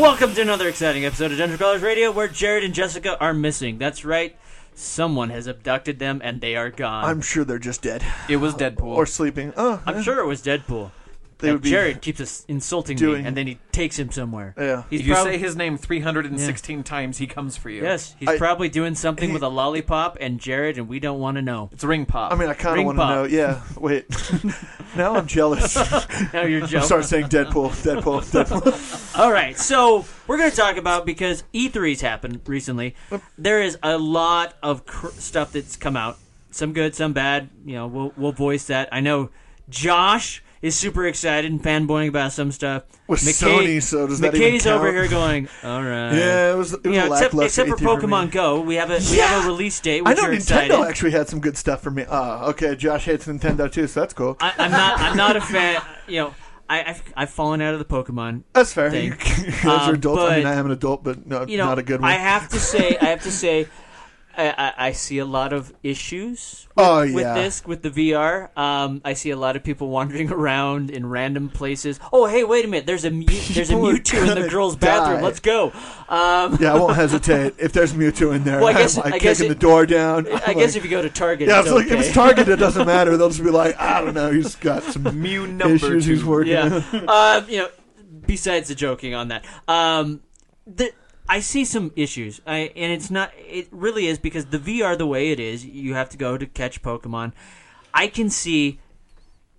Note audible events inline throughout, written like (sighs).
Welcome to another exciting episode of Dungeon Crawlers Radio where Jared and Jessica are missing. That's right. Someone has abducted them and they are gone. I'm sure they're just dead It was Deadpool. or sleeping. Oh, I'm yeah. sure it was Deadpool. They And would be- Jared keeps us insulting doing- me and then he takes him somewhere. Yeah. He's if you prob- say his name 316 times, he comes for you. Yes, he's I- probably doing something with a (laughs) lollipop and Jared and we don't want to know. It's ring pop. I mean, I kind of Ring want to pop. know. Yeah, wait. (laughs) now I'm jealous. (laughs) Now you're I'm start saying Deadpool, Deadpool, Deadpool. All right, so we're going to talk about because E3's happened recently. There is a lot of cr- stuff that's come out. Some good, some bad. You know, we'll we'll voice that. I know Josh is super excited and fanboying about some stuff. With Sony, so does that McKay's even over here going, all right. yeah, it was. It was You know, except, except for E3 me. Pokemon Go, we have a we have a release date. I Which know are Nintendo excited. actually had some good stuff for me. Oh, okay. Josh hates Nintendo too, so that's cool. I, I'm not. I'm not a fan. You know, I, I've, I've fallen out of the Pokemon that's fair. thing. You, (laughs) those are Um, adults. I mean, I am an adult, but no, you know, not a good one. I have to say, I have to say, (laughs) I, I, I see a lot of issues with, Oh, with this, with the VR. Um, I see a lot of people (laughs) wandering around in random places. Oh, hey, wait a minute! There's a Mew, there's a (laughs) People are Mewtwo in the gonna girls' bathroom. Let's go. Um, yeah, I won't (laughs) hesitate if there's Mewtwo in there. Well, I guess- I'm like I guess kicking it- the door down. I I'm guess like- if you go to Target, yeah, it's it's like okay. if it's Target, it doesn't matter. They'll just be like, I don't know, he's got some Mew number issues he's working. yeah. uh, you know, besides the joking on that, um, the, I see some issues, I, and it's not. It really is because the VR the way it is, you have to go to catch Pokemon. I can see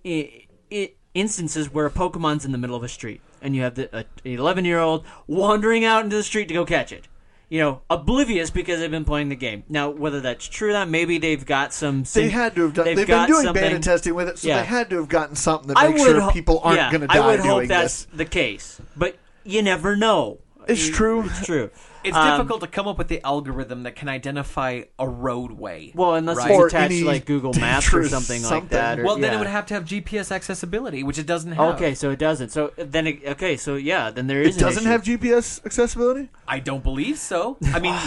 i i instances where a Pokemon's in the middle of a street, and you have the, an 11 year old wandering out into the street to go catch it. You know, oblivious because they've been playing the game. Now, whether that's true or not, maybe they've got some. They had to have done. they've They've, been doing something- beta testing with it, so Yeah. they had to have gotten something to I make sure people aren't yeah, going to die I would hope that's this. the case, but you never know. It's You- true. It's true. It's Um, difficult to come up with the algorithm that can identify a roadway. Well, unless right? it's Or attached to like Google Maps or dangerous something, like something. that. Or, well, then yeah. it would have to have GPS accessibility, which it doesn't have. Okay, so it doesn't. So then, it, okay, so yeah, then there is. It an doesn't issue. have GPS accessibility. I don't believe so. I mean, look,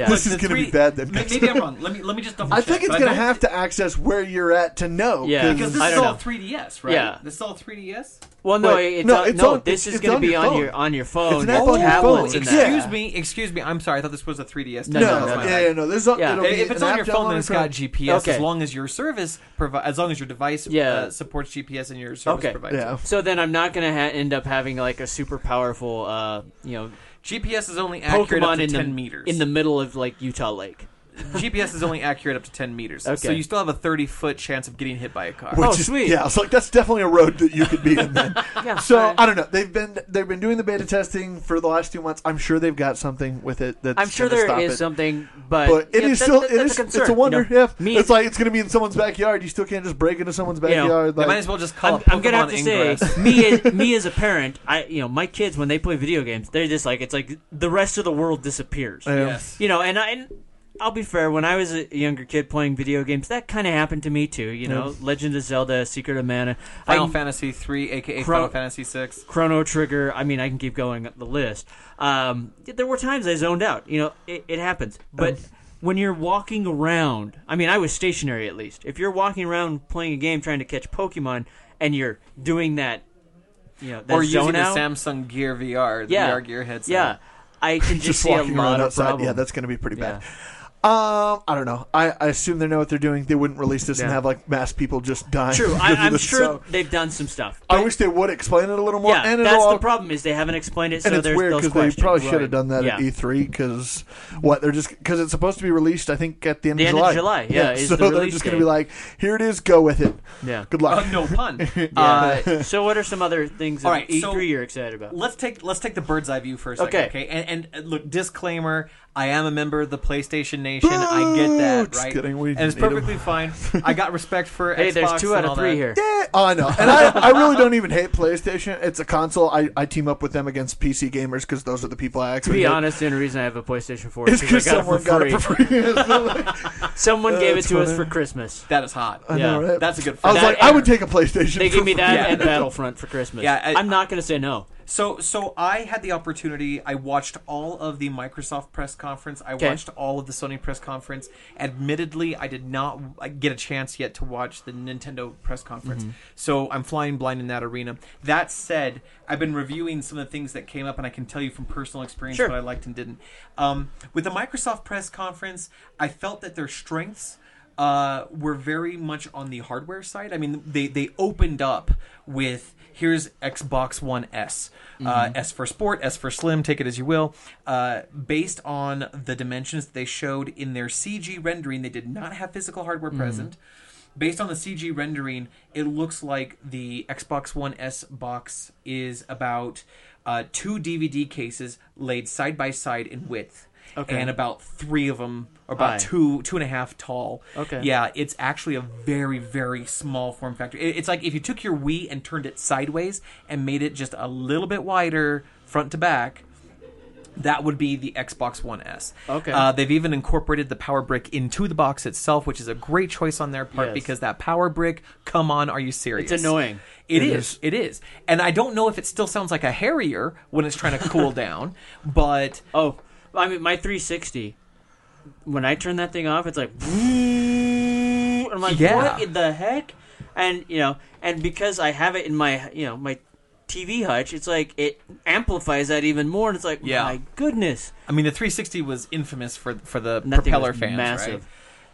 Yeah. look, This is the gonna be three- bad then. may- Maybe I'm wrong. Let me let me just double I check. think it's but going to don't- have to access where you're at to know. Yeah. because this I is don't all know. 3DS, right? Yeah. This is all 3DS. Well, no, Wait, it's no, on, it's no. on- this is it's going on to be your on phone. your on your phone. It's an app on your tablets phone. and that. Excuse me, excuse me. I'm sorry. I thought this was a 3DS. No, No, no, no, my yeah, bad. yeah, no. There's Yeah. it'll be If it's on your phone, then it's got GPS. Okay. As long as your service provi- as long as your device Yeah. uh, supports GPS and your service Okay. provides. Yeah. it. So then I'm not going to ha- end up having like a super powerful, uh, you know, GPS is only accurate Pokemon up to in 10 the meters. in the middle of like Utah Lake. GPS is only accurate up to 10 meters. So you still have a 30 foot chance of getting hit by a car. Which Oh, is, sweet. Yeah, so like that's definitely a road that you could be in. Then. (laughs) Yeah. So I don't know. They've been they've been doing the beta testing for the last two months. I'm sure they've got something with it. That's I'm sure gonna there stop is it. something, but, But it you know, is that- still that- it that's is a it's a wonder. you know? yeah, Me, it's like it's going to be in someone's backyard. You still can't just break into someone's You know, backyard. They like, might as well just call I'm, I'm gonna have to Ingress. say, me as, (laughs) me as a parent, I you know my kids when they play video games, they're just like it's like the rest of the world disappears. Yeah. Yes. You know, and I. And, I'll be fair. When I was a younger kid playing video games, that kind of happened to me too. You know, Legend of Zelda, Secret of Mana, Final I- Fantasy 3, aka Final Fantasy 6. Chrono Trigger. I mean, I can keep going up the list. Um, there were times I zoned out. You know, it, it happens. But when you're walking around, I mean, I was stationary at least. If you're walking around playing a game trying to catch Pokemon and you're doing that, you know, that Or using zone the Samsung Gear VR, the yeah, VR Gear headset. yeah, I (laughs) can just, just see a walking lot outside. problems. Yeah, that's going to be pretty bad. Um, I don't know. I, I assume they know what they're doing. They wouldn't release this and Yeah. have like mass people just dying. True, (laughs) I, because of I'm this, sure so- they've done some stuff. I wish they would explain it a little more. yeah, and that's it'll all, the problem is they haven't explained it. And so it's there's weird those because they questions. probably should Right. have done that at Yeah. E3 because what they're just because it's supposed to be released. I think at the end The of end July. of July, yeah, is so the they're release just going to date. be like, here it is, go with it. Yeah. Good luck. Uh, no pun. (laughs) Yeah. Uh, so what are some other things All of right, E3 so- you're excited about? let's take let's take the bird's eye view for a second, Okay. okay? And, and uh, look, disclaimer: I am a member of the PlayStation Nation. I get that, Just right? kidding, we and it's need 'em. perfectly fine. I got respect for (laughs) Hey, Xbox there's two and out of three that. here. Yeah, oh, I know, and I, I really don't even hate PlayStation. It's a console. I, I team up with them against PC gamers because those are the people I To actually. be hate. honest, the only reason I have a PlayStation 4 it's is because because I got someone it got for it free. for free. (laughs) Someone gave it That's to us funny. for Christmas. That is hot. I Yeah. know, right? That's a good. I was That like, I and- would take a PlayStation. They for gave me (laughs) that Yeah. and Battlefront for Christmas. Yeah, I- I'm not going to say no. So, so I had the opportunity. I watched all of the Microsoft press conference. I Okay. watched all of the Sony press conference. Admittedly, I did not get a chance yet to watch the Nintendo press conference. Mm-hmm. So I'm flying blind in that arena. That said, I've been reviewing some of the things that came up, and I can tell you from personal experience Sure. what I liked and didn't. Um, with the Microsoft press conference, I felt that their strengths uh, were very much on the hardware side. I mean, they they opened up with here's Xbox One S, uh, S for Sport, S for Slim, take it as you will. Uh, based on the dimensions that they showed in their CG rendering, they did not have physical hardware present. Based on the CG rendering, it looks like the Xbox One S box is about uh, two DVD cases laid side by side in width. Okay. And about three of them, or about High. two, two and a half tall. Okay. Yeah, it's actually a very, very small form factor. It- It's like if you took your Wii and turned it sideways and made it just a little bit wider front to back. That would be the Xbox One S. Okay. Uh, they've even incorporated the power brick into the box itself, which is a great choice on their part Yes. because that power brick, come on, are you serious? It's annoying. It is. It is. And I don't know if it still sounds like a Harrier when it's trying to cool (laughs) down, but Oh, I mean, my 360. When I turn that thing off, it's like. and I'm like, Yeah. what in the heck? And you know, and because I have it in my you know my TV hutch, it's like it amplifies that even more. And it's like, Yeah. my goodness. I mean, the 360 was infamous for for the propeller fans, massive. right?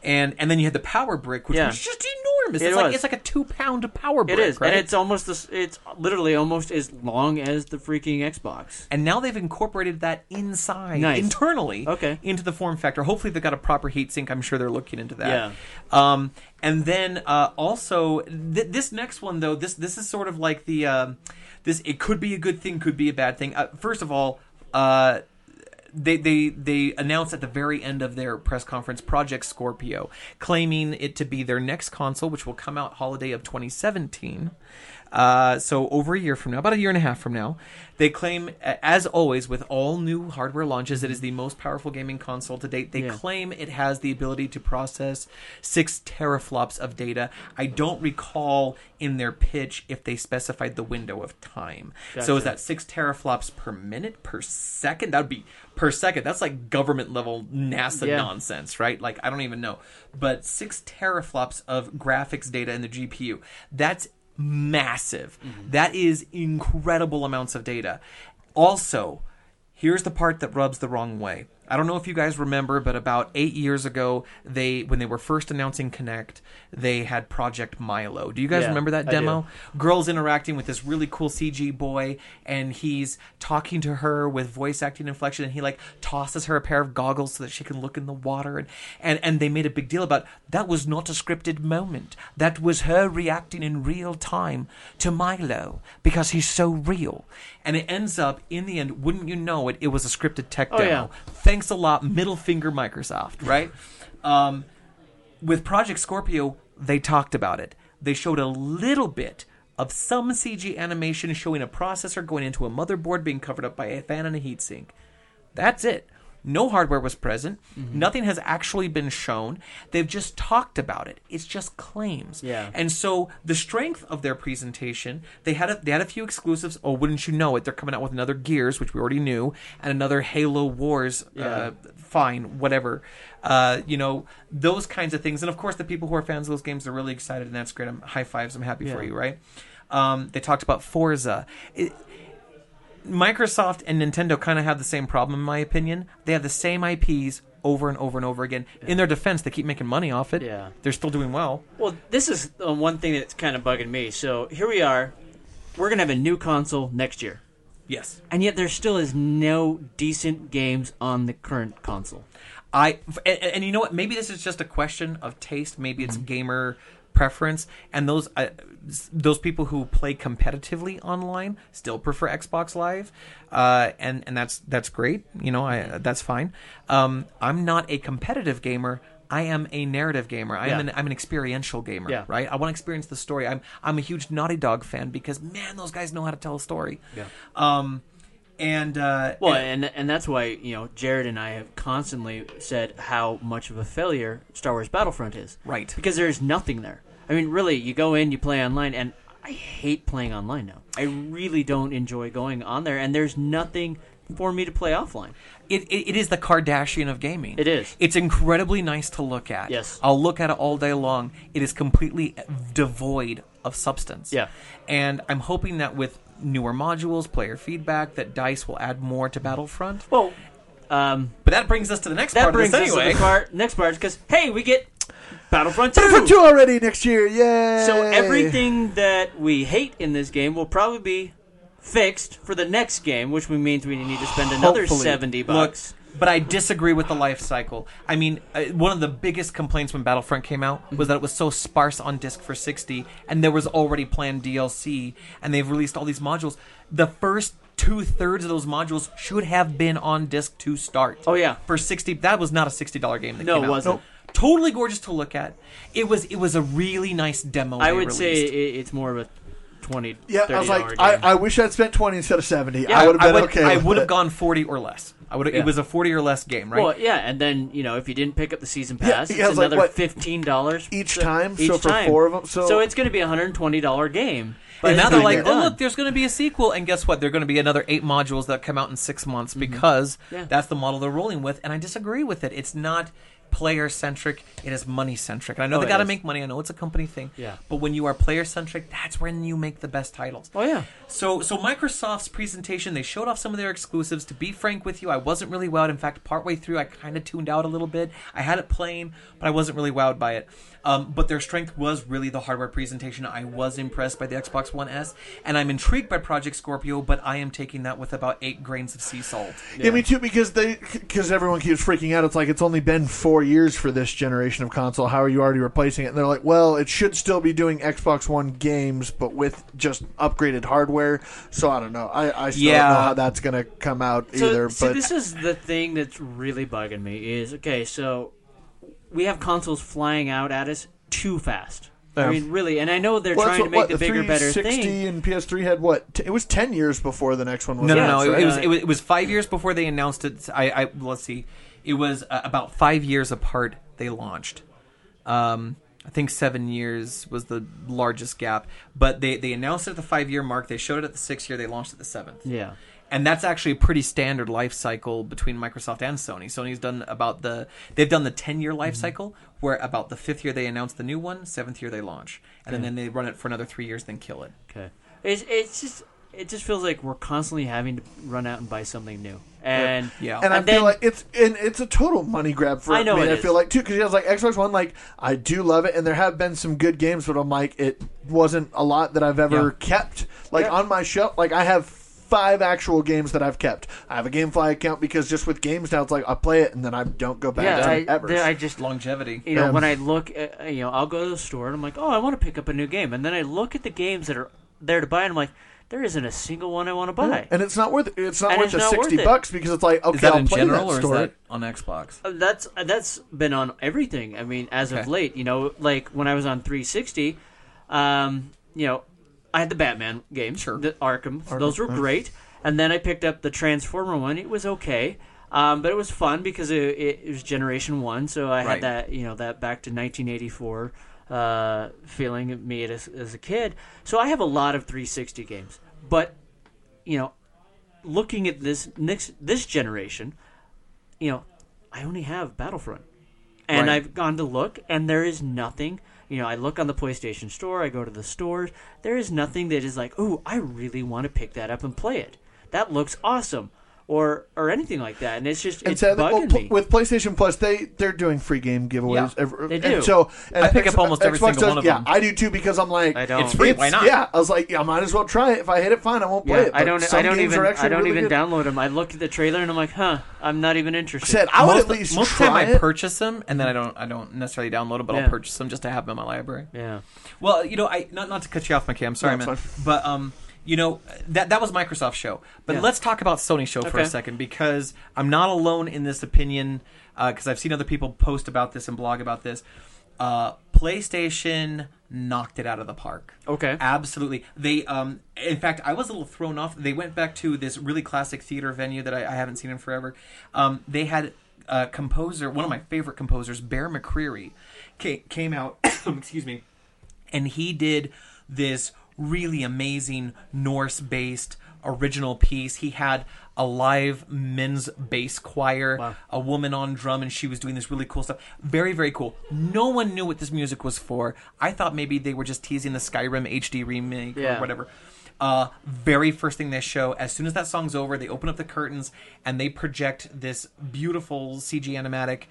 And and then you had the power brick, which Yeah. was just enormous. It it's like it's like a two pound power brick, It is, right? and it's almost this. It's literally almost as long as the freaking Xbox. and now they've incorporated that inside Nice. internally Okay. into the form factor hopefully they've got a proper heat sink i'm sure they're looking into that Yeah. um, and then uh, also th- this next one though this this is sort of like the um, this it could be a good thing could be a bad thing uh, first of all uh, they, they they announced at the very end of their press conference Project Scorpio, claiming it to be their next console, which will come out holiday of 2017. Uh, so over a year from now, about a year and a half from now, they claim, as always with all new hardware launches, it is the most powerful gaming console to date. They Yeah. claim it has the ability to process six teraflops of data. I don't recall in their pitch if they specified the window of time. So is that six teraflops per minute per second? That would be per second. That's like government level NASA Yeah. nonsense, right? Like I don't even know. But six teraflops of graphics data in the GPU. That's massive. Mm-hmm. That is incredible amounts of data. Also, here's the part that rubs the wrong way. I don't know if you guys remember, but about eight years ago, they when they were first announcing Kinect, they had Project Milo. Do you guys Yeah, remember that demo? Girls interacting with this really cool CG boy, and he's talking to her with voice acting inflection, and he like tosses her a pair of goggles so that she can look in the water, and and and they made a big deal about that was not a scripted moment. That was her reacting in real time to Milo because he's so real, and it ends up in the end. Wouldn't you know it? It was a scripted tech Oh, demo. yeah. Thanks a lot, middle finger Microsoft, right? um, with Project Scorpio, they talked about it. They showed a little bit of some CG animation showing a processor going into a motherboard being covered up by a fan and a heatsink. That's it. No hardware was present. Mm-hmm. Nothing has actually been shown. They've just talked about it. It's just claims. Yeah. And so the strength of their presentation, they had a, they had a few exclusives. Oh, wouldn't you know it? They're coming out with another Gears, which we already knew, and another Halo Wars. Uh, fine, whatever. Uh, you know those kinds of things, and of course, the people who are fans of those games are really excited, and that's great. I'm high fives. I'm happy for you, right? Um, they talked about Forza. It, Microsoft and Nintendo kind of have the same problem, in my opinion. They have the same IPs over and over and over again. In their defense, they keep making money off it. Yeah. they're still doing well. Well, this is uh, one thing that's kind of bugging me. So here we are. We're gonna have a new console next year, Yes, and yet there still is no decent games on the current console. I and, and you know what? Maybe this is just a question of taste. Maybe it's Mm-hmm. gamer preference, and those uh, those people who play competitively online still prefer Xbox Live, uh, and and that's that's great. You know, I that's fine. Um, I'm not a competitive gamer. I am a narrative gamer. I am Yeah. an I'm an experiential gamer. Yeah. Right. I want to experience the story. I'm I'm a huge Naughty Dog fan because man, those guys know how to tell a story. Yeah. Um, and uh, Well, and- and that's why you know Jared and I have constantly said how much of a failure Star Wars Battlefront is. Right. Because there's nothing there. I mean, really, you go in, you play online, and I hate playing online now. I really don't enjoy going on there, and there's nothing for me to play offline. it, it, it is the Kardashian of gaming. It is. It's incredibly nice to look at. Yes. I'll look at it all day long. It is completely devoid of substance. Yeah. And I'm hoping that with newer modules, player feedback, that Dice will add more to Battlefront. Well, um, But that brings us to the next that part brings us this to anyway. the part, next part because hey, we get Battlefront 2. Battlefront 2 already next year. Yay! So everything that we hate in this game will probably be fixed for the next game, which means we need to spend another Hopefully. seventy Look, bucks. but I disagree with the life cycle. I mean, uh, one of the biggest complaints when Battlefront came out was that it was so sparse on disc for 60, and there was already planned DLC, and they've released all these modules. The first two thirds of those modules should have been on disc to start. Oh, yeah. for 60. That was not a 60 dollar game. That No, came it wasn't. Totally gorgeous to look at. It was. It was a really nice demo. I they would say it, it's more of a twenty. Yeah, I was like, I. I wish I'd spent 20 instead of 70. Yeah, I would have been would, okay. I would have (laughs) gone 40 or less. I would. Yeah. It was a 40 or less game, right? Well, yeah, and then you know if you didn't pick up the season pass, yeah, it's I was like, another what, fifteen dollars each time? So for time. four of 'em? So- it's going to be a hundred and twenty dollar game. But and now they're like, oh look, there's going to be a sequel, and guess what? They're going to be another eight modules that come out in six months because Mm-hmm. Yeah. that's the model they're rolling with. And I disagree with it. It's not player centric; it is money centric. And I know Oh, they got to make money. I know it's a company thing. Yeah. But when you are player centric, that's when you make the best titles. Oh yeah, So, so Microsoft's presentation, they showed off some of their exclusives. To be frank with you, I wasn't really wowed. In fact, partway through, I kind of tuned out a little bit. I had it playing, but I wasn't really wowed by it. Um, but their strength was really the hardware presentation. I was impressed by the Xbox One S, and I'm intrigued by Project Scorpio. But I am taking that with about eight grains of sea salt. Yeah, me too. Because they, because everyone keeps freaking out. It's like it's only been four years for this generation of console. How are you already replacing it? And they're like, well, it should still be doing Xbox One games, but with just upgraded hardware. So I don't know. I, I still Yeah. don't know how that's gonna come out so, either. see, but this is the thing that's really bugging me is okay. So we have consoles flying out at us too fast. Yeah. I mean, really, and I know they're well, that's trying to make what, the bigger, better 360 thing. and PS3 had what? T- it was ten years before the next one was. No, no, no. It, right. was it was it was five years before they announced it. I, I let's see, it was uh, about five years apart. They launched. Um, I think seven years was the largest gap, but they they announced it at the five year mark. They showed it at the six year. They launched at the seventh. Yeah. And that's actually a pretty standard life cycle between Microsoft and Sony. Sony's done about the they've done the ten year life cycle, where about the fifth year they announce the new one, seventh year they launch, and then they run it for another three years, then kill it. Okay. It's it's just it just feels like we're constantly having to run out and buy something new. And Yeah. And I And feel then- like it's and it's a total money grab for I know me. it I is. feel like too because I was like Xbox One, like I do love it, and there have been some good games, but I'm like it wasn't a lot that I've ever Yeah. kept. Like Yeah. on my shelf, like I have five actual games that I've kept. I have a GameFly account because just with games now, it's like I play it and then I don't go back yeah, to I, it ever. I just Longevity. you know Yeah. when I look at you know I'll go to the store and I'm like oh I want to pick up a new game and then I look at the games that are there to buy and I'm like there isn't a single one I want to buy. and it's not worth it. It's not And worth it's the not sixty worth it. bucks because it's like okay, Is that I'll in play general that or is story. that on Xbox? Uh, That's that's been on everything. I mean, as of Okay. late, you know, like when I was on 360, um, you know, I had the Batman games, Sure. the Arkham. Those were great. And then I picked up the Transformer one. It was okay, um, but it was fun because it, it, it was Generation One. So I Right. had that, you know, that back to 1984 uh, feeling me as, as a kid. So I have a lot of 360 games, but you know, looking at this next this generation, you know, I only have Battlefront. And Right. I've gone to look and there is nothing, you know, I look on the PlayStation Store, I go to the stores, there is nothing that is like, "Oh, I really want to pick that up and play it." That looks awesome. Or or anything like that, and it's just And it's sadly, well, bugging pl- me. with PlayStation Plus, they they're doing free game giveaways. Yeah, every, they And do. so and I pick X- up almost every Xbox single does- one of yeah, them. I do too because I'm like, I don't. It's free. Why not? Yeah, I was like, yeah, I might as well try it. If I hit it, fine. I won't play Yeah, it. I don't. I don't even. I don't really even good. download them. I look at the trailer and I'm like, huh, I'm not even interested. Said I would most at least most of try the time I purchase them, and then I don't I don't necessarily download them, but Yeah. I'll purchase them just to have them in my library. yeah. Well, you know, I not not to cut you off, McKay. I'm sorry, No, man. it's But um, you know that that was Microsoft show. But Yeah. let's talk about Sony show for a second because I'm not alone in this opinion. Because I've seen other people post about this and blog about this. Uh, PlayStation knocked it out of the park. Okay. Absolutely. They um in fact I was a little thrown off. They went back to this really classic theater venue that I, I haven't seen in forever. Um they had a composer, one of my favorite composers, Bear McCreary, came out (coughs) excuse me, and he did this really amazing Norse based original piece. He had a live men's bass choir, a woman on drum, and she was doing this really cool stuff. Very, very cool. No one knew what this music was for. I thought maybe they were just teasing the Skyrim HD remake Yeah. or whatever. Uh, very first thing they show, as soon as that song's over, they open up the curtains and they project this beautiful CG animatic,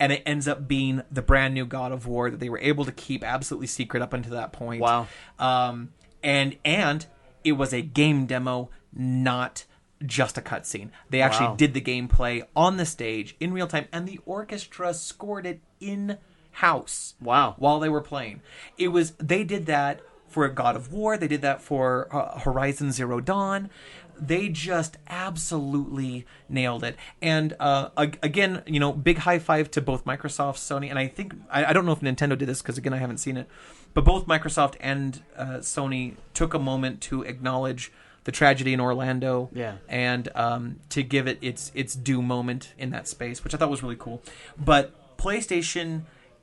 and it ends up being the brand new God of War that they were able to keep absolutely secret up until that point. Wow. Um, and and it was a game demo, not just a cutscene. They actually Wow. did the gameplay on the stage in real time, and the orchestra scored it in house. Wow. While they were playing, it was they did that for God of War. They did that for uh, Horizon Zero Dawn. They just absolutely nailed it. And uh, again, you know, big high five to both Microsoft, Sony, and I think I, I don't know if Nintendo did this because again, I haven't seen it, but both Microsoft and uh, Sony took a moment to acknowledge the tragedy in Orlando, Yeah. and um, to give it its its due moment in that space, which I thought was really cool. But PlayStation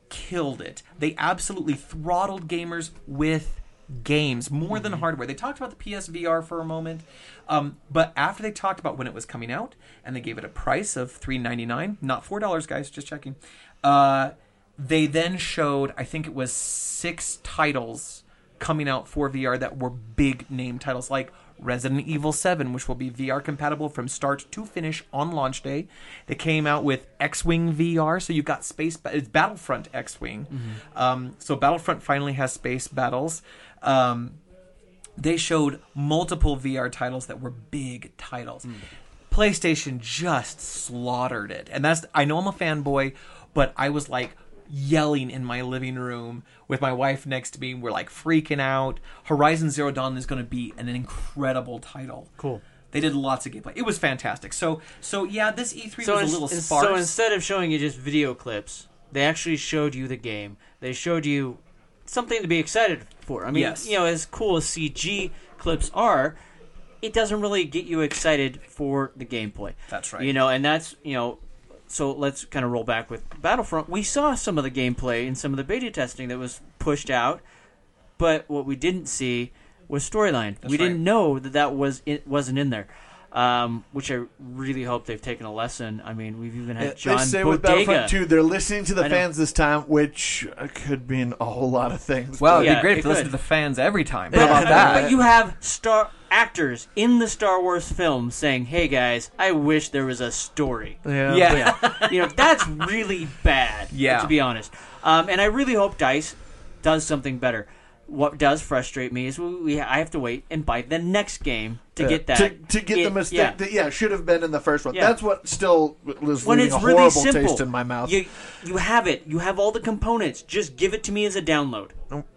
killed it. They absolutely throttled gamers with games more than hardware. They talked about the PSVR for a moment, um, but after they talked about when it was coming out and they gave it a price of three ninety nine, not four dollars, guys, just checking. Uh, they then showed, I think it was six titles coming out for VR that were big name titles like Resident Evil 7, which will be VR compatible from start to finish on launch day. They came out with X Wing VR, so you've got space. Ba- it's Battlefront X Wing. Um, so Battlefront finally has space battles. Um, they showed multiple VR titles that were big titles. PlayStation just slaughtered it. And that's I know I'm a fanboy, but I was like yelling in my living room with my wife next to me. We're like freaking out. Horizon Zero Dawn is going to be an incredible title. Cool. They did lots of gameplay. It was fantastic. So so yeah, this E3 So, was ins- a little sparse. so instead of showing you just video clips, they actually showed you the game. They showed you something to be excited for. I mean, Yes. you know, as cool as CG clips are, it doesn't really get you excited for the gameplay. That's right. You know, and that's you know. So let's kind of roll back with Battlefront. We saw some of the gameplay and some of the beta testing that was pushed out, but what we didn't see was storyline. we right. didn't know that that was it wasn't in there. Um, which I really hope they've taken a lesson. I mean, we've even had They John say Boyega. with Battlefront 2, they're listening to the fans this time, which uh, could mean a whole lot of things. well, it'd Yeah, be great it if you listen to the fans every time. But, How about (laughs) that? but you have star actors in the Star Wars film saying, "Hey guys, I wish there was a story." yeah. yeah. (laughs) you know that's really bad. Yeah. to be honest. Um, and I really hope Dice does something better. What does frustrate me is we, we I have to wait and buy the next game to Yeah. get that to, to get It- the mistake yeah. that yeah should have been in the first one. Yeah. That's what still was when leaving it's a really horrible simple. taste in my mouth. You you have it. You have all the components. Just give it to me as a download.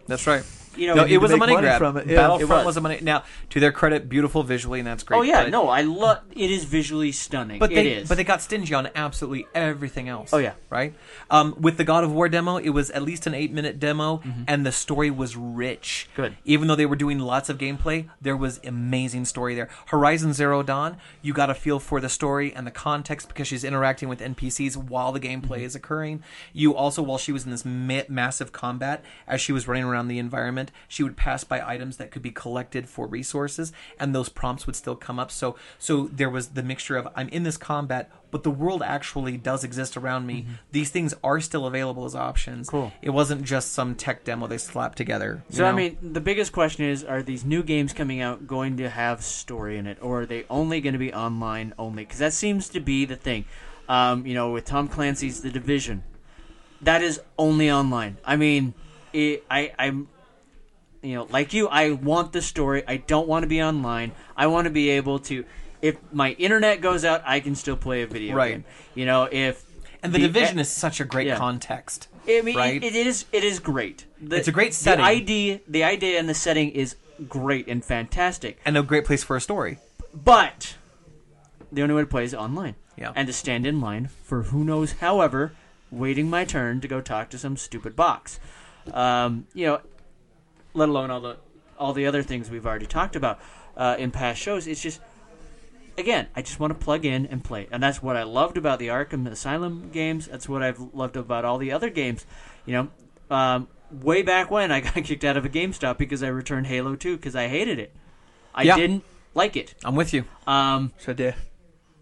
That's right. You know, No, it was a money money grab. from it, yeah. Battlefront It was. was. a money. Now, to their credit, beautiful visually, and that's great. Oh yeah, but- no, I love. It is visually stunning. But it they, is. but they got stingy on absolutely everything else. Oh, yeah. right. Um, with the God of War demo, it was at least an eight-minute demo, and the story was rich. Mm-hmm. Good. Even though they were doing lots of gameplay, there was amazing story there. Horizon Zero Dawn, you got a feel for the story and the context because she's interacting with NPCs while the gameplay Mm-hmm. is occurring. You also, while she was in this ma- massive combat, as she was running around the environment, environment, she would pass by items that could be collected for resources, and those prompts would still come up. So, so there was the mixture of I'm in this combat, but the world actually does exist around me. These things are still available as options. Mm-hmm. Cool. It wasn't just some tech demo they slapped together. So I mean, the biggest question is: Are these new games coming out going to have story in it, or are they only going to be online only? Because that seems to be the thing. Um, you know, with Tom Clancy's The Division, that is only online. I mean, it, I, I'm, you know, like you, I want the story. I don't want to be online. I want to be able to. If my internet goes out, I can still play a video Right. game. You know, if and the, division is such a great yeah. context. I mean, right? it, it is. It is great. The, It's a great setting. The idea, the idea, and the setting is great and fantastic. and a great place for a story. But the only way to play is online. Yeah. And to stand in line for who knows, however, waiting my turn to go talk to some stupid box. Um, you know, let alone all the all the other things we've already talked about uh, in past shows. It's just again, I just want to plug in and play, and that's what I loved about the Arkham Asylum games. That's what I've loved about all the other games. You know, um, way back when I (laughs) got kicked out of a GameStop because I returned Halo Two because I hated it. I Yeah. didn't like it. I'm with you. Um, So did.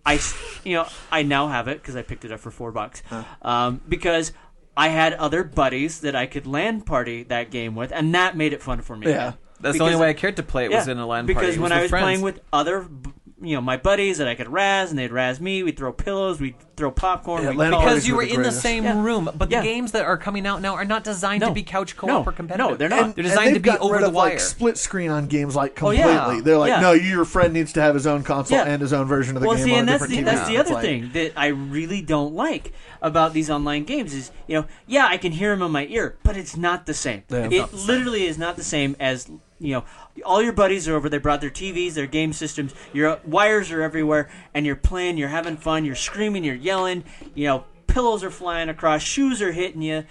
I, you know, I now have it because I picked it up for four bucks. Um, because I had other buddies that I could LAN party that game with, and that made it fun for me. Yeah. That's the only way I cared to play it was Yeah, in a LAN because party. Because when was I was with playing with other, b- you know, my buddies that I could razz, and they'd razz me. We'd throw pillows, we'd throw popcorn. Yeah, we'd LAN call- parties because you were were the in the greatest. same Yeah. room, but Yeah. the games that are coming out now are not designed No. to be couch co-op No. or competitive. No, they're not. They're designed to they've be gotten over rid the of, wire. Like split screen on games like Oh, completely. yeah. They're like, Yeah. no, your friend needs to have his own console Yeah. and his own version of the well, game see, on and a that's different the, TV. that's the It's other like- thing that I really don't like about these online games is, you know, yeah, I can hear them in my ear, but it's not the same. Yeah. It not the same. literally is not the same as, you know, all your buddies are over. They brought their TVs, their game systems. Your wires are everywhere, and you're playing. You're having fun. You're screaming. You're yelling. You know, pillows are flying across. Shoes are hitting you.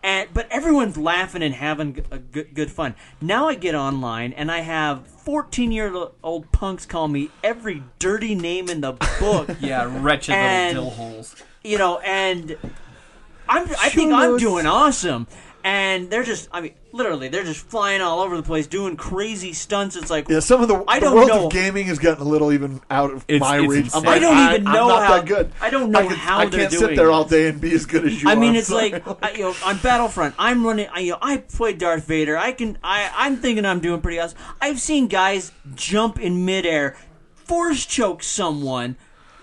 And, but everyone's laughing and having g- a good, good fun. Now I get online and I have 14 year old punks call me every dirty name in the book. (laughs) yeah, wretched And- little dill holes. you know, and I'm, I think I'm doing awesome. And they're just, I mean, literally, they're just flying all over the place, doing crazy stunts. It's like, Yeah, some of the, I the don't world know. of gaming has gotten a little even out of It's- my it's reach. insane. I'm like, I don't even I'm know not how- that good. I don't know can- how I they're can't sit doing there all day and be as good as you I are. mean, I'm it's sorry. like (laughs) I, you know, on Battlefront, I'm running. I, you know, I play Darth Vader. I can. I, I'm thinking I'm doing pretty awesome. I've seen guys jump in midair, force choke someone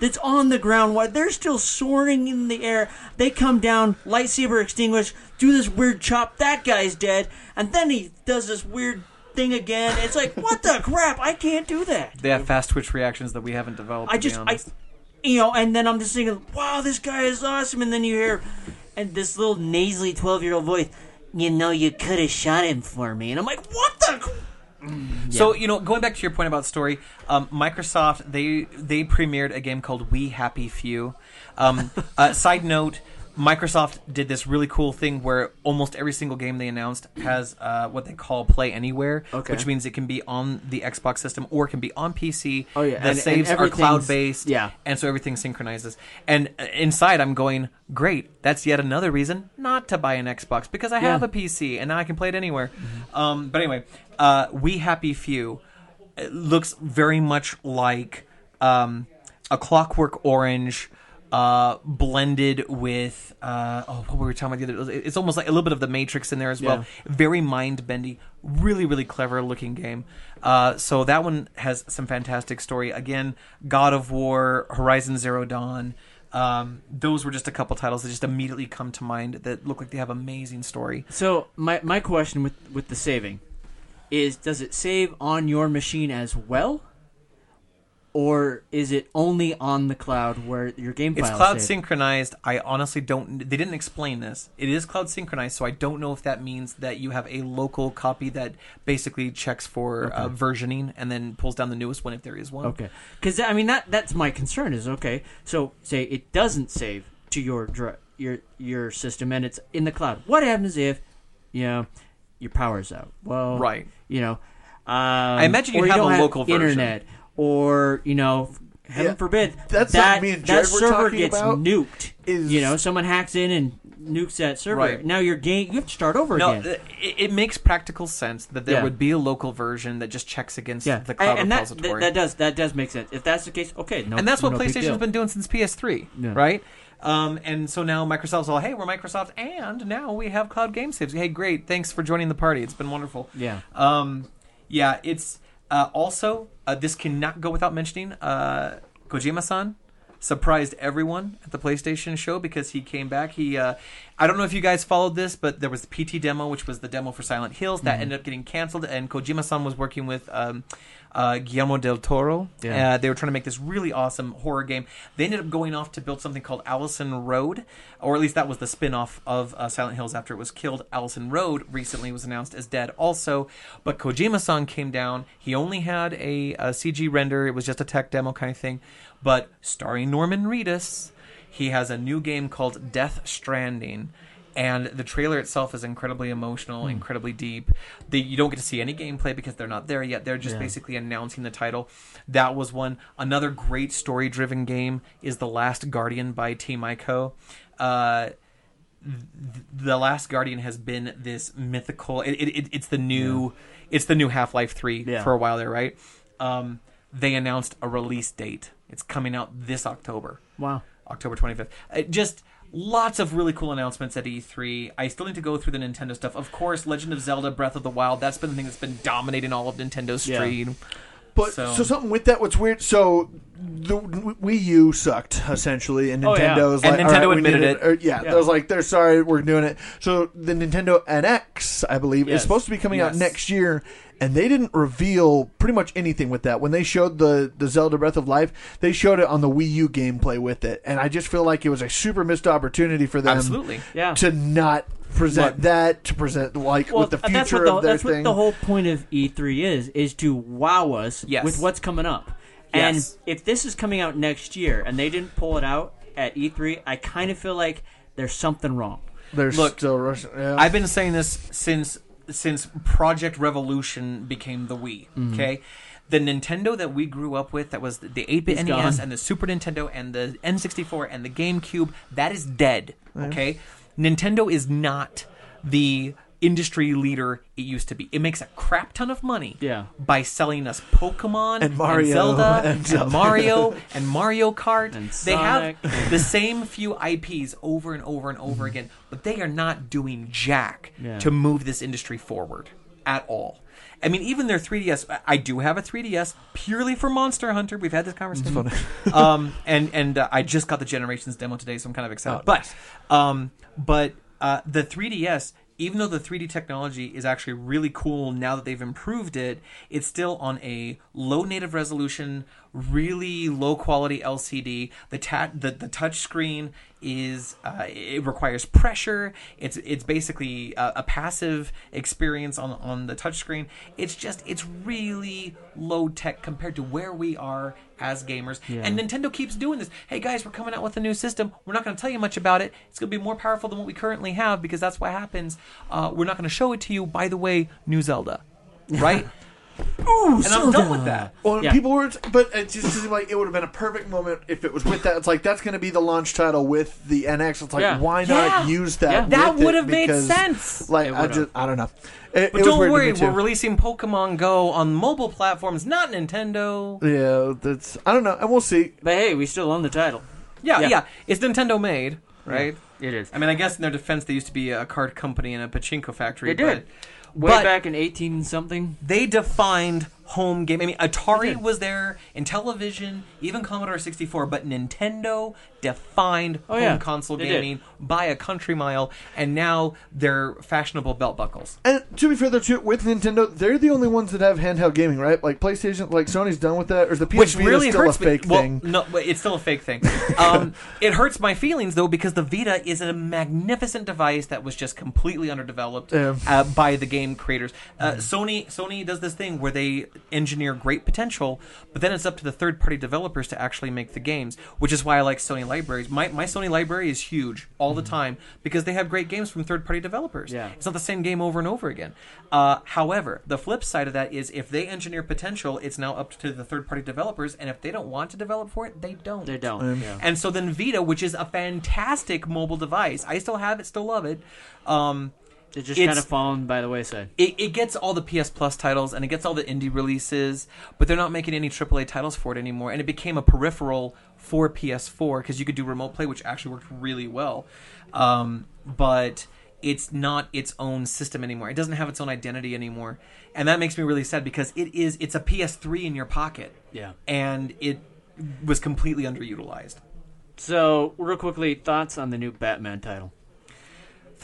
that's on the ground while they're still soaring in the air. They come down, lightsaber extinguish, do this weird chop. That guy's dead, and then he does this weird thing again. It's like, what the crap? I can't do that. They have fast twitch reactions that we haven't developed. I just, I, you know, and then I'm just thinking, wow, this guy is awesome. And then you hear, and this little nasally 12 year old voice, you know, you could have shot him for me. And I'm like, what the? Cr-" So you know, going back to your point about story, um, Microsoft they they premiered a game called We Happy Few. Um, (laughs) uh, side note. Microsoft did this really cool thing where almost every single game they announced has uh, what they call Play Anywhere, Okay. which means it can be on the Xbox system or it can be on PC. Oh, yeah, the and- and saves are cloud based. yeah. and so everything synchronizes. And uh, inside, I'm going, great. That's yet another reason not to buy an Xbox because I have a PC and now I can play it anywhere. Um, but anyway, uh, We Happy Few looks very much like um, a Clockwork Orange. Uh, blended with uh, oh, what were we talking about? The other, it's almost like a little bit of the Matrix in there as well. Very mind bendy, really really clever looking game. Uh, so that one has some fantastic story. Again, God of War, Horizon Zero Dawn. Um, those were just a couple titles that just immediately come to mind that look like they have amazing story. So, my, my question with, with the saving is does it save on your machine as well? Or is it only on the cloud where your game files? It's cloud saved? synchronized. I honestly don't. They didn't explain this. It is cloud synchronized, so I don't know if that means that you have a local copy that basically checks for uh, versioning and then pulls down the newest one if there is one. Okay, because I mean that that's my concern is okay. So say it doesn't save to your your your system and it's in the cloud. What happens if you know your power's out? Well, Right. You know, um, I imagine you have don't a local version. internet, or you know, heaven Yeah, forbid that's that me and that Jared were server gets about nuked. is- you know, someone hacks in and nukes that server. Right. Now your game, you have to start over No, again. it, it makes practical sense that there Yeah. would be a local version that just checks against yeah, the cloud and that, repository. that that does that does make sense. If that's the case, okay, no, and that's what no big PlayStation's deal. been doing since PS3, Yeah. right? Um, and so now Microsoft's all, hey, we're Microsoft, and now we have cloud game saves. Hey, great, thanks for joining the party. It's been wonderful. Yeah. Um, yeah, it's uh, also uh, this cannot go without mentioning. Uh, Kojima-san surprised everyone at the PlayStation show because he came back. He, uh, I don't know if you guys followed this, but there was the PT demo, which was the demo for Silent Hills, that ended up getting canceled. And Kojima-san was working with um, uh, Guillermo del Toro. Yeah. Uh, they were trying to make this really awesome horror game. They ended up going off to build something called Allison Road, or at least that was the spin-off of uh, Silent Hills after it was killed. Allison Road recently was announced as dead also, but Kojima-san came down. He only had a, a CG render. It was just a tech demo kind of thing, but starring Norman Reedus, he has a new game called Death Stranding. And the trailer itself is incredibly emotional, incredibly deep. You don't get to see any gameplay because they're not there yet. They're just Yeah. basically announcing the title. That was one. Another great story-driven game is The Last Guardian by Team Ico. Uh, th- the Last Guardian has been this mythical. It, it, it, it's the new, it's the new Half Life Three Yeah. for a while there, right? Um, they announced a release date. It's coming out this October. Wow. October 25th. Uh, just lots of really cool announcements at E3. I still need to go through the Nintendo stuff. Of course, Legend of Zelda Breath of the Wild, that's been the thing that's been dominating all of Nintendo's Yeah. stream. But So- so, something with that, what's weird? So the Wii U sucked essentially, and Oh, yeah. Nintendo's And like, Nintendo all right, we admitted it. or, yeah, Yeah. they was like, they're sorry, we're doing it. So the Nintendo NX, I believe, Yes. is supposed to be coming out next year, and they didn't reveal pretty much anything with that. When they showed the the Zelda Breath of Life, they showed it on the Wii U gameplay with it, and I just feel like it was a super missed opportunity for them, Absolutely. Yeah. to not present Look. that to present like Well, with the uh, that's future what the, of their that's thing. what the whole point of E3 is is to wow us Yes. with what's coming up. And Yes. if this is coming out next year and they didn't pull it out at E3, I kind of feel like there's something wrong. There's Look, still Russian. Yeah. I've been saying this since since Project Revolution became the Wii. Mm-hmm. Okay, the Nintendo that we grew up with, that was the 8-bit Is NES gone. and the Super Nintendo and the N64 and the GameCube, that is dead. Okay, Nintendo is not the industry leader it used to be. It makes a crap ton of money Yeah. by selling us Pokemon And Mario Zelda (laughs) and and, Zelda. Mario and Mario Kart. And they have the same few IPs over and over and over again, but they are not doing jack Yeah. to move this industry forward at all. I mean, even their 3DS. I- I do have a 3DS purely for Monster Hunter. We've had this conversation. (laughs) um, and and uh, I just got the Generations demo today, so I'm kind of excited. but um, but uh, the 3DS. Even though the 3D technology is actually really cool now that they've improved it, it's still on a low native resolution, really low quality LCD. The ta- the, the touch screen is uh, it requires pressure. It's it's basically a, a passive experience on on the touch screen. It's just it's really low tech compared to where we are as gamers. And Nintendo keeps doing this. Hey guys, we're coming out with a new system. We're not going to tell you much about it. It's going to be more powerful than what we currently have because that's what happens. Uh, we're not going to show it to you. By the way, new Zelda, (laughs) right? Ooh, and I'm done with that. Well, Yeah. people were, but it just seemed like it would have been a perfect moment if it was with that. It's like that's going to be the launch title with the NX. It's like Yeah. why not Yeah. use that? Yeah. That would have made sense. Like I just, I don't know. It, But it don't weird to worry, we're releasing Pokemon Go on mobile platforms, not Nintendo. Yeah, that's I don't know, and we'll see. But hey, we still own the title. Yeah, Yeah. yeah, it's Nintendo made, right? It is. I mean, I guess in their defense, they used to be a card company and a pachinko factory. They did. Way but back in 18 something. they defined home game. I mean, Atari did. was there, and television, even Commodore 64, but Nintendo defined Oh, home yeah. console They did. gaming by a country mile, and now they're fashionable belt buckles. And to be fair, though, too, with Nintendo, they're the only ones that have handheld gaming, right? Like PlayStation, like Sony's done with that, or is the PS which Vita really still hurts a fake me. Well, thing? no, but it's still a fake thing. (laughs) Um, it hurts my feelings though because the Vita is a magnificent device that was just completely underdeveloped Yeah. uh, by the game creators. Uh, Sony Sony does this thing where they engineer great potential, but then it's up to the third party developers to actually make the games, which is why I like Sony libraries. My, my Sony library is huge all the time because they have great games from third party developers. Yeah. It's not the same game over and over again. Uh, however, the flip side of that is if they engineer potential, it's now up to the third party developers, and if they don't want to develop for it, they don't. They don't. yeah. And so then Vita, which is a fantastic mobile device, I still have it, still love it. Um, It just kind of fallen by the wayside. it, it gets all the PS Plus titles and it gets all the indie releases, but they're not making any AAA titles for it anymore. And it became a peripheral for PS4 because you could do remote play, which actually worked really well. Um, but it's not its own system anymore. It doesn't have its own identity anymore, and that makes me really sad because it is it's a PS3 in your pocket. Yeah. and it was completely underutilized. So, real quickly, thoughts on the new Batman title?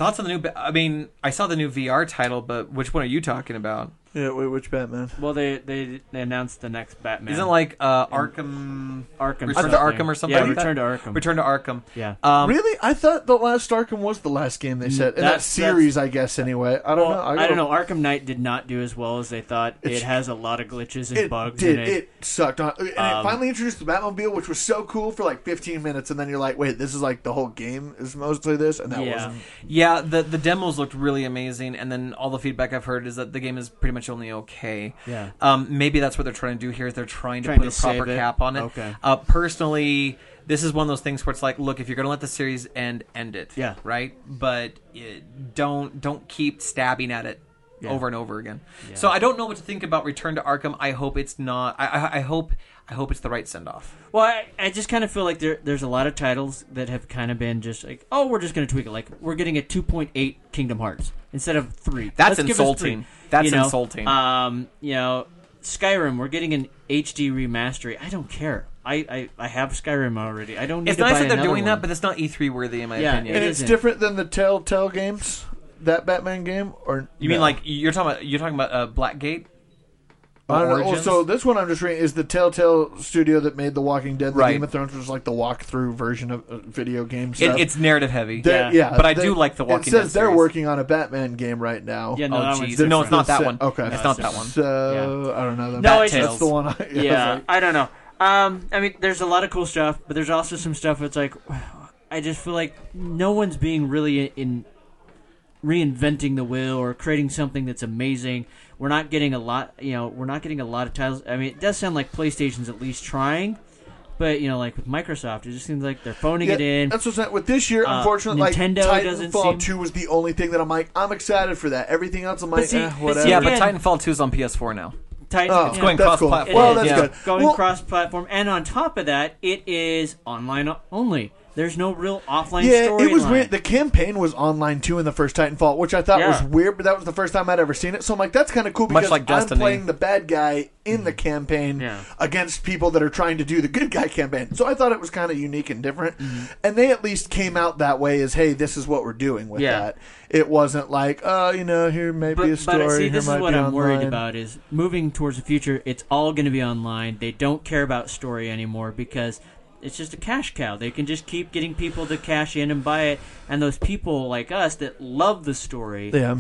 Thoughts on the new? I mean, I saw the new VR title, but which one are you talking about? Yeah, wait, which Batman? Well, they they, they announced the next Batman. Isn't it like uh, Arkham? Arkham Return to something. Arkham or something Yeah, like that? Return to Arkham. Return to Arkham. Yeah. Um, really? I thought the last Arkham was the last game they said in that that's- series. I guess anyway. I don't Well, know. I, gotta- don't know. Arkham Knight did not do as well as they thought. It It's- has a lot of glitches and It bugs did. in It. it. sucked. On, and it Um, finally introduced the Batmobile, which was so cool for like 15 minutes, and then you're like, wait, this is like the whole game is mostly this, and that yeah. wasn't. yeah, the the demos looked really amazing, and then all the feedback I've heard is that the game is pretty much only okay. Yeah. Um, maybe that's what they're trying to do here. Is they're trying to Trying put to a proper cap on it. Okay. Uh, personally, this is one of those things where it's like, look, if you're going to let the series end, end it. Yeah. Right. But it, don't don't keep stabbing at it. Yeah. Over and over again. So I don't know what to think about Return to Arkham. I hope it's not. I, I, I hope. I hope it's the right send off. Well, I, I just kind of feel like there there's a lot of titles that have kind of been just like, oh, we're just going to tweak it. Like we're getting a 2.8 Kingdom Hearts instead of three. That's Let's insulting. three. That's You know? insulting. Um, you know, Skyrim, we're getting an HD remaster. I don't care. I, I, I have Skyrim already. I don't need It's to nice buy that they're doing one. that, but it's not E3 worthy in my Yeah, opinion. And It it's different than the Telltale games. That Batman game, or You mean no? like you're talking about you're talking about uh, Blackgate? I don't know. Origins? Also, this one I'm just reading is the Telltale studio that made The Walking Dead, the Right. Game of Thrones, which is like the walkthrough version of uh, video game It, it's narrative heavy. They- Yeah. yeah, But I they- do like The Walking Dead. It says Dead they're series. working on a Batman game right now. Yeah, no, Oh, that jeez. one's No, different. it's not that one. it. Okay. it's not that one. So I don't know. That No, it's that's just- the one. I, I was (laughs) yeah, like- I don't know. Um, I mean, there's a lot of cool stuff, but there's also some stuff that's like, (sighs) I just feel like no one's being really in reinventing the wheel or creating something that's amazing. We're not getting a lot, you know, we're not getting a lot of titles. I mean, it does sound like PlayStation's at least trying, but you know, like with Microsoft, it just seems like they're phoning Yeah, it in. That's what's that with this year. Uh, unfortunately, Nintendo like doesn't Titanfall seem- Two was the only thing that I'm like, I'm excited for that. Everything else, I'm like, see- eh, but see, whatever. Yeah, but Titanfall 2 is on PS4 now. Titan, Oh, yeah. going that's cool. cross-platform. Well, that's is. good. Going Well, cross-platform, and on top of that, it is online only. There's no real offline Yeah, story. it was weird. The campaign was online too in the first Titanfall, which I thought Yeah. was weird, but that was the first time I'd ever seen it. So I'm like, that's kind of cool Much because like I'm Destiny. playing the bad guy in mm-hmm. the campaign Yeah. against people that are trying to do the good guy campaign. So I thought it was kind of unique and different. Mm-hmm. And they at least came out that way as, hey, this is what we're doing with Yeah. that. It wasn't like, oh, you know, here may But, be a but story. see, here this might is what I'm worried about: is moving towards the future. It's all going to be online. They don't care about story anymore because it's just a cash cow. They can just keep getting people to cash in and buy it, and those people like us that love the story, Yeah.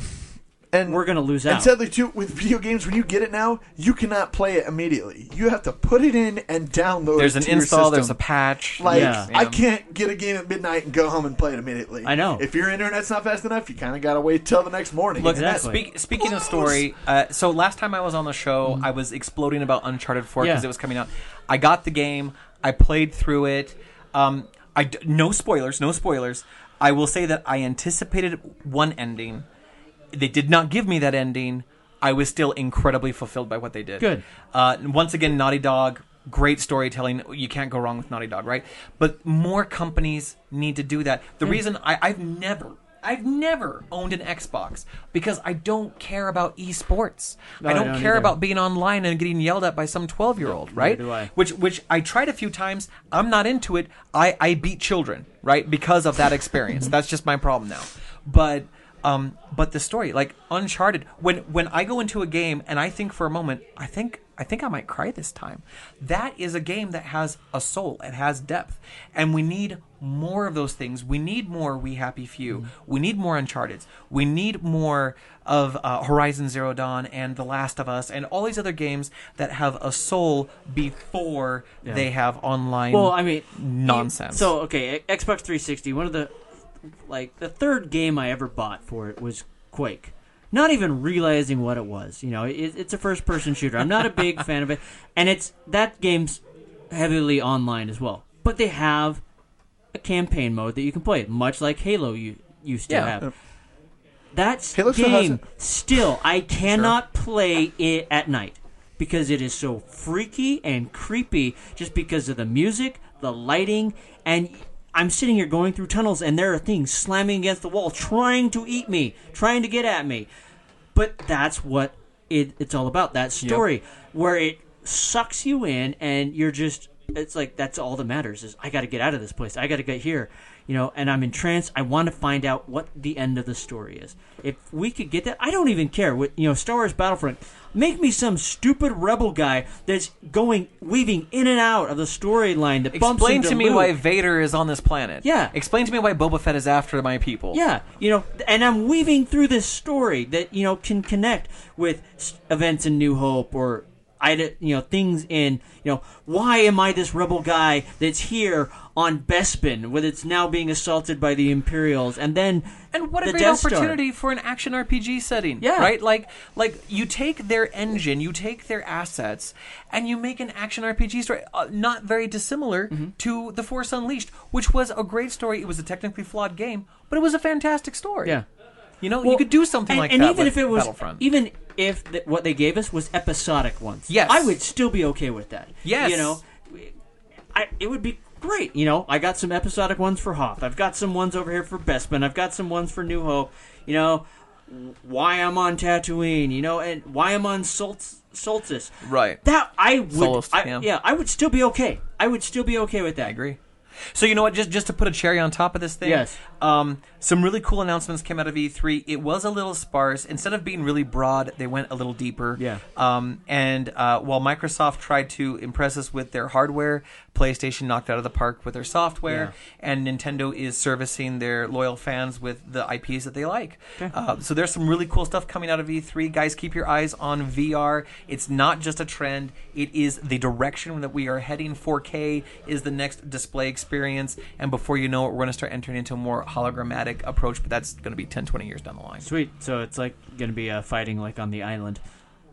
And we're going to lose out. And sadly, too, with video games, when you get it now, you cannot play it immediately. You have to put it in and download. There's it an to your install, there's a patch. Like Yeah. I can't get a game at midnight and go home and play it immediately. I know. If your internet's not fast enough, you kind of got to wait till the next morning. Look, Exactly. speak, speaking of story, uh, so last time I was on the show, I was exploding about Uncharted 4 because Yeah. it was coming out. I got the game, I played through it. Um, I no spoilers, no spoilers. I will say that I anticipated one ending. They did not give me that ending. I was still incredibly fulfilled by what they did. Good. Uh, once again, Naughty Dog, great storytelling. You can't go wrong with Naughty Dog, right? But more companies need to do that. The reason I, I've never, I've never owned an Xbox because I don't care about esports. I I don't don't care either. about being online and getting yelled at by some twelve-year-old, right? do I. Which, which I tried a few times. I'm not into it. I, I beat children, right? Because of that experience. That's just my problem now. But um, but the story, like Uncharted, when when I go into a game and I think for a moment, I think I think I might cry this time. That is a game that has a soul. It has depth, and we need more of those things. We need more We Happy Few. We need more Uncharted. We need more of uh, Horizon Zero Dawn and The Last of Us and all these other games that have a soul before they have online. Well, I mean, nonsense. So okay, Xbox 360. One of the like the third game I ever bought for it was Quake. Not even realizing what it was. You know, it, it's a first-person shooter. I'm not a big (laughs) fan of it, and it's that game's heavily online as well. But they have a campaign mode that you can play, much like Halo you used to Yeah. have. That's Halo still game it. still I cannot play it at night because it is so freaky and creepy just because of the music, the lighting, and I'm sitting here going through tunnels and there are things slamming against the wall trying to eat me, trying to get at me. But that's what it, it's all about. That story where it sucks you in and you're just it's like that's all that matters is I got to get out of this place. I got to get here. You know, and I'm entranced. I want to find out what the end of the story is. If we could get that, I don't even care. What you know, Star Wars Battlefront. Make me some stupid rebel guy that's going weaving in and out of the storyline that bumps Explain to me Luke. why Vader is on this planet. Yeah. Explain to me why Boba Fett is after my people. Yeah, you know, and I'm weaving through this story that you know can connect with events in New Hope or I, you know, things in you know why am I this rebel guy that's here on Bespin when it's now being assaulted by the Imperials and then And what a great Death Star. opportunity for an action RPG setting. Yeah. Right? Like like you take their engine, you take their assets, and you make an action RPG story uh, not very dissimilar Mm-hmm. to The Force Unleashed, which was a great story. It was a technically flawed game, but it was a fantastic story. Yeah. You know, Well, you could do something and, like and that And even if it was even if th- what they gave us was episodic ones Yes. i would still be okay with that Yes. you know I, it would be great you know i got some episodic ones for hoth i've got some ones over here for Bespin i've got some ones for new hope you know why i'm on tatooine you know and why i'm on Sol- solstice Right. that i would Solstice, I, yeah. yeah i would still be okay i would still be okay with that I agree. So you know what? Just just to put a cherry on top of this thing, Yes. Um, some really cool announcements came out of E3. It was a little sparse. Instead of being really broad, they went a little deeper. Yeah. Um, and uh, while Microsoft tried to impress us with their hardware, PlayStation knocked out of the park with their software, and Nintendo is servicing their loyal fans with the IPs that they like. Uh, so there's some really cool stuff coming out of E3. Guys, keep your eyes on VR. It's not just a trend; it is the direction that we are heading. 4K is the next display experience, and before you know it, we're going to start entering into a more hologrammatic approach. But that's going to be 10, 20 years down the line. sweet so it's like gonna be uh, fighting like on the island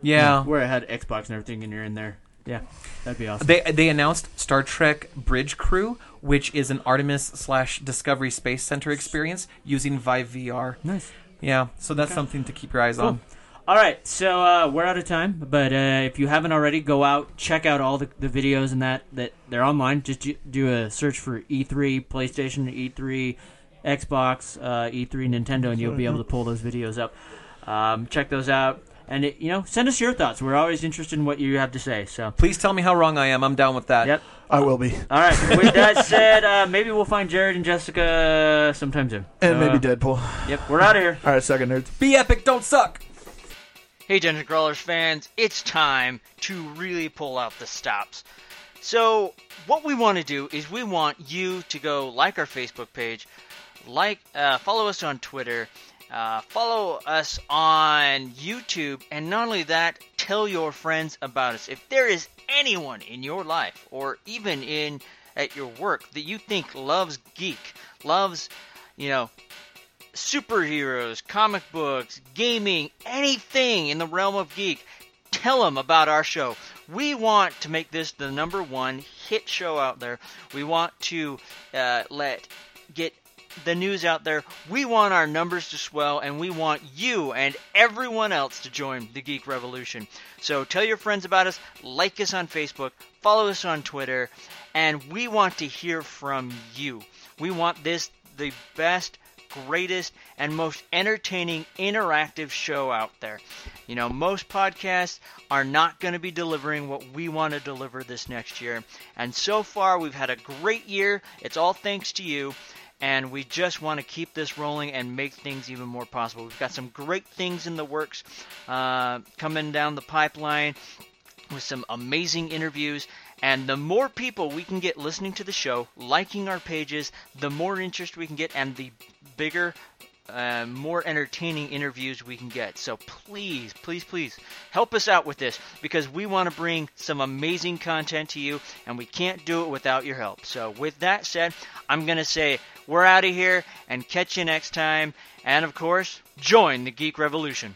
Yeah. where it had xbox and everything and you're in there yeah that'd be awesome They they announced Star Trek Bridge Crew, which is an Artemis slash Discovery Space Center experience using Vive VR. nice Yeah, so that's something to keep your eyes on. All right, so uh, we're out of time, but uh, if you haven't already, go out check out all the, the videos and that that they're online. Just do, do a search for E3 PlayStation, E3 Xbox, uh, E3 Nintendo, and you'll be able to pull those videos up. Um, check those out, and it, you know, send us your thoughts. We're always interested in what you have to say. So, Please tell me how wrong I am. I'm down with that. yep. I will be, All right. (laughs) With that said, uh, maybe we'll find Jared and Jessica sometime soon. and So, maybe uh, Deadpool. Yep, we're out of here. All right, second nerds. Be epic, don't suck. Hey, Dungeon Crawlers fans, it's time to really pull out the stops. So, what we want to do is we want you to go like our Facebook page, like, uh, follow us on Twitter, uh, follow us on YouTube, and not only that, tell your friends about us. If there is anyone in your life, or even in at your work, that you think loves geek, loves, you know, superheroes, comic books, gaming, anything in the realm of geek, tell them about our show. We want to make this the number one hit show out there. We want to uh, let get the news out there. We want our numbers to swell, and we want you and everyone else to join the Geek Revolution. So tell your friends about us, like us on Facebook, follow us on Twitter, and we want to hear from you. We want this the best greatest and most entertaining interactive show out there. You know, most podcasts are not going to be delivering what we want to deliver this next year. And so far, we've had a great year. It's all thanks to you. And we just want to keep this rolling and make things even more possible. We've got some great things in the works uh, coming down the pipeline with some amazing interviews. And the more people we can get listening to the show, liking our pages, the more interest we can get, and the bigger, uh, more entertaining interviews we can get. So please, please, please help us out with this because we want to bring some amazing content to you, and we can't do it without your help. So, with that said, I'm going to say we're out of here and catch you next time. And of course, join the Geek Revolution.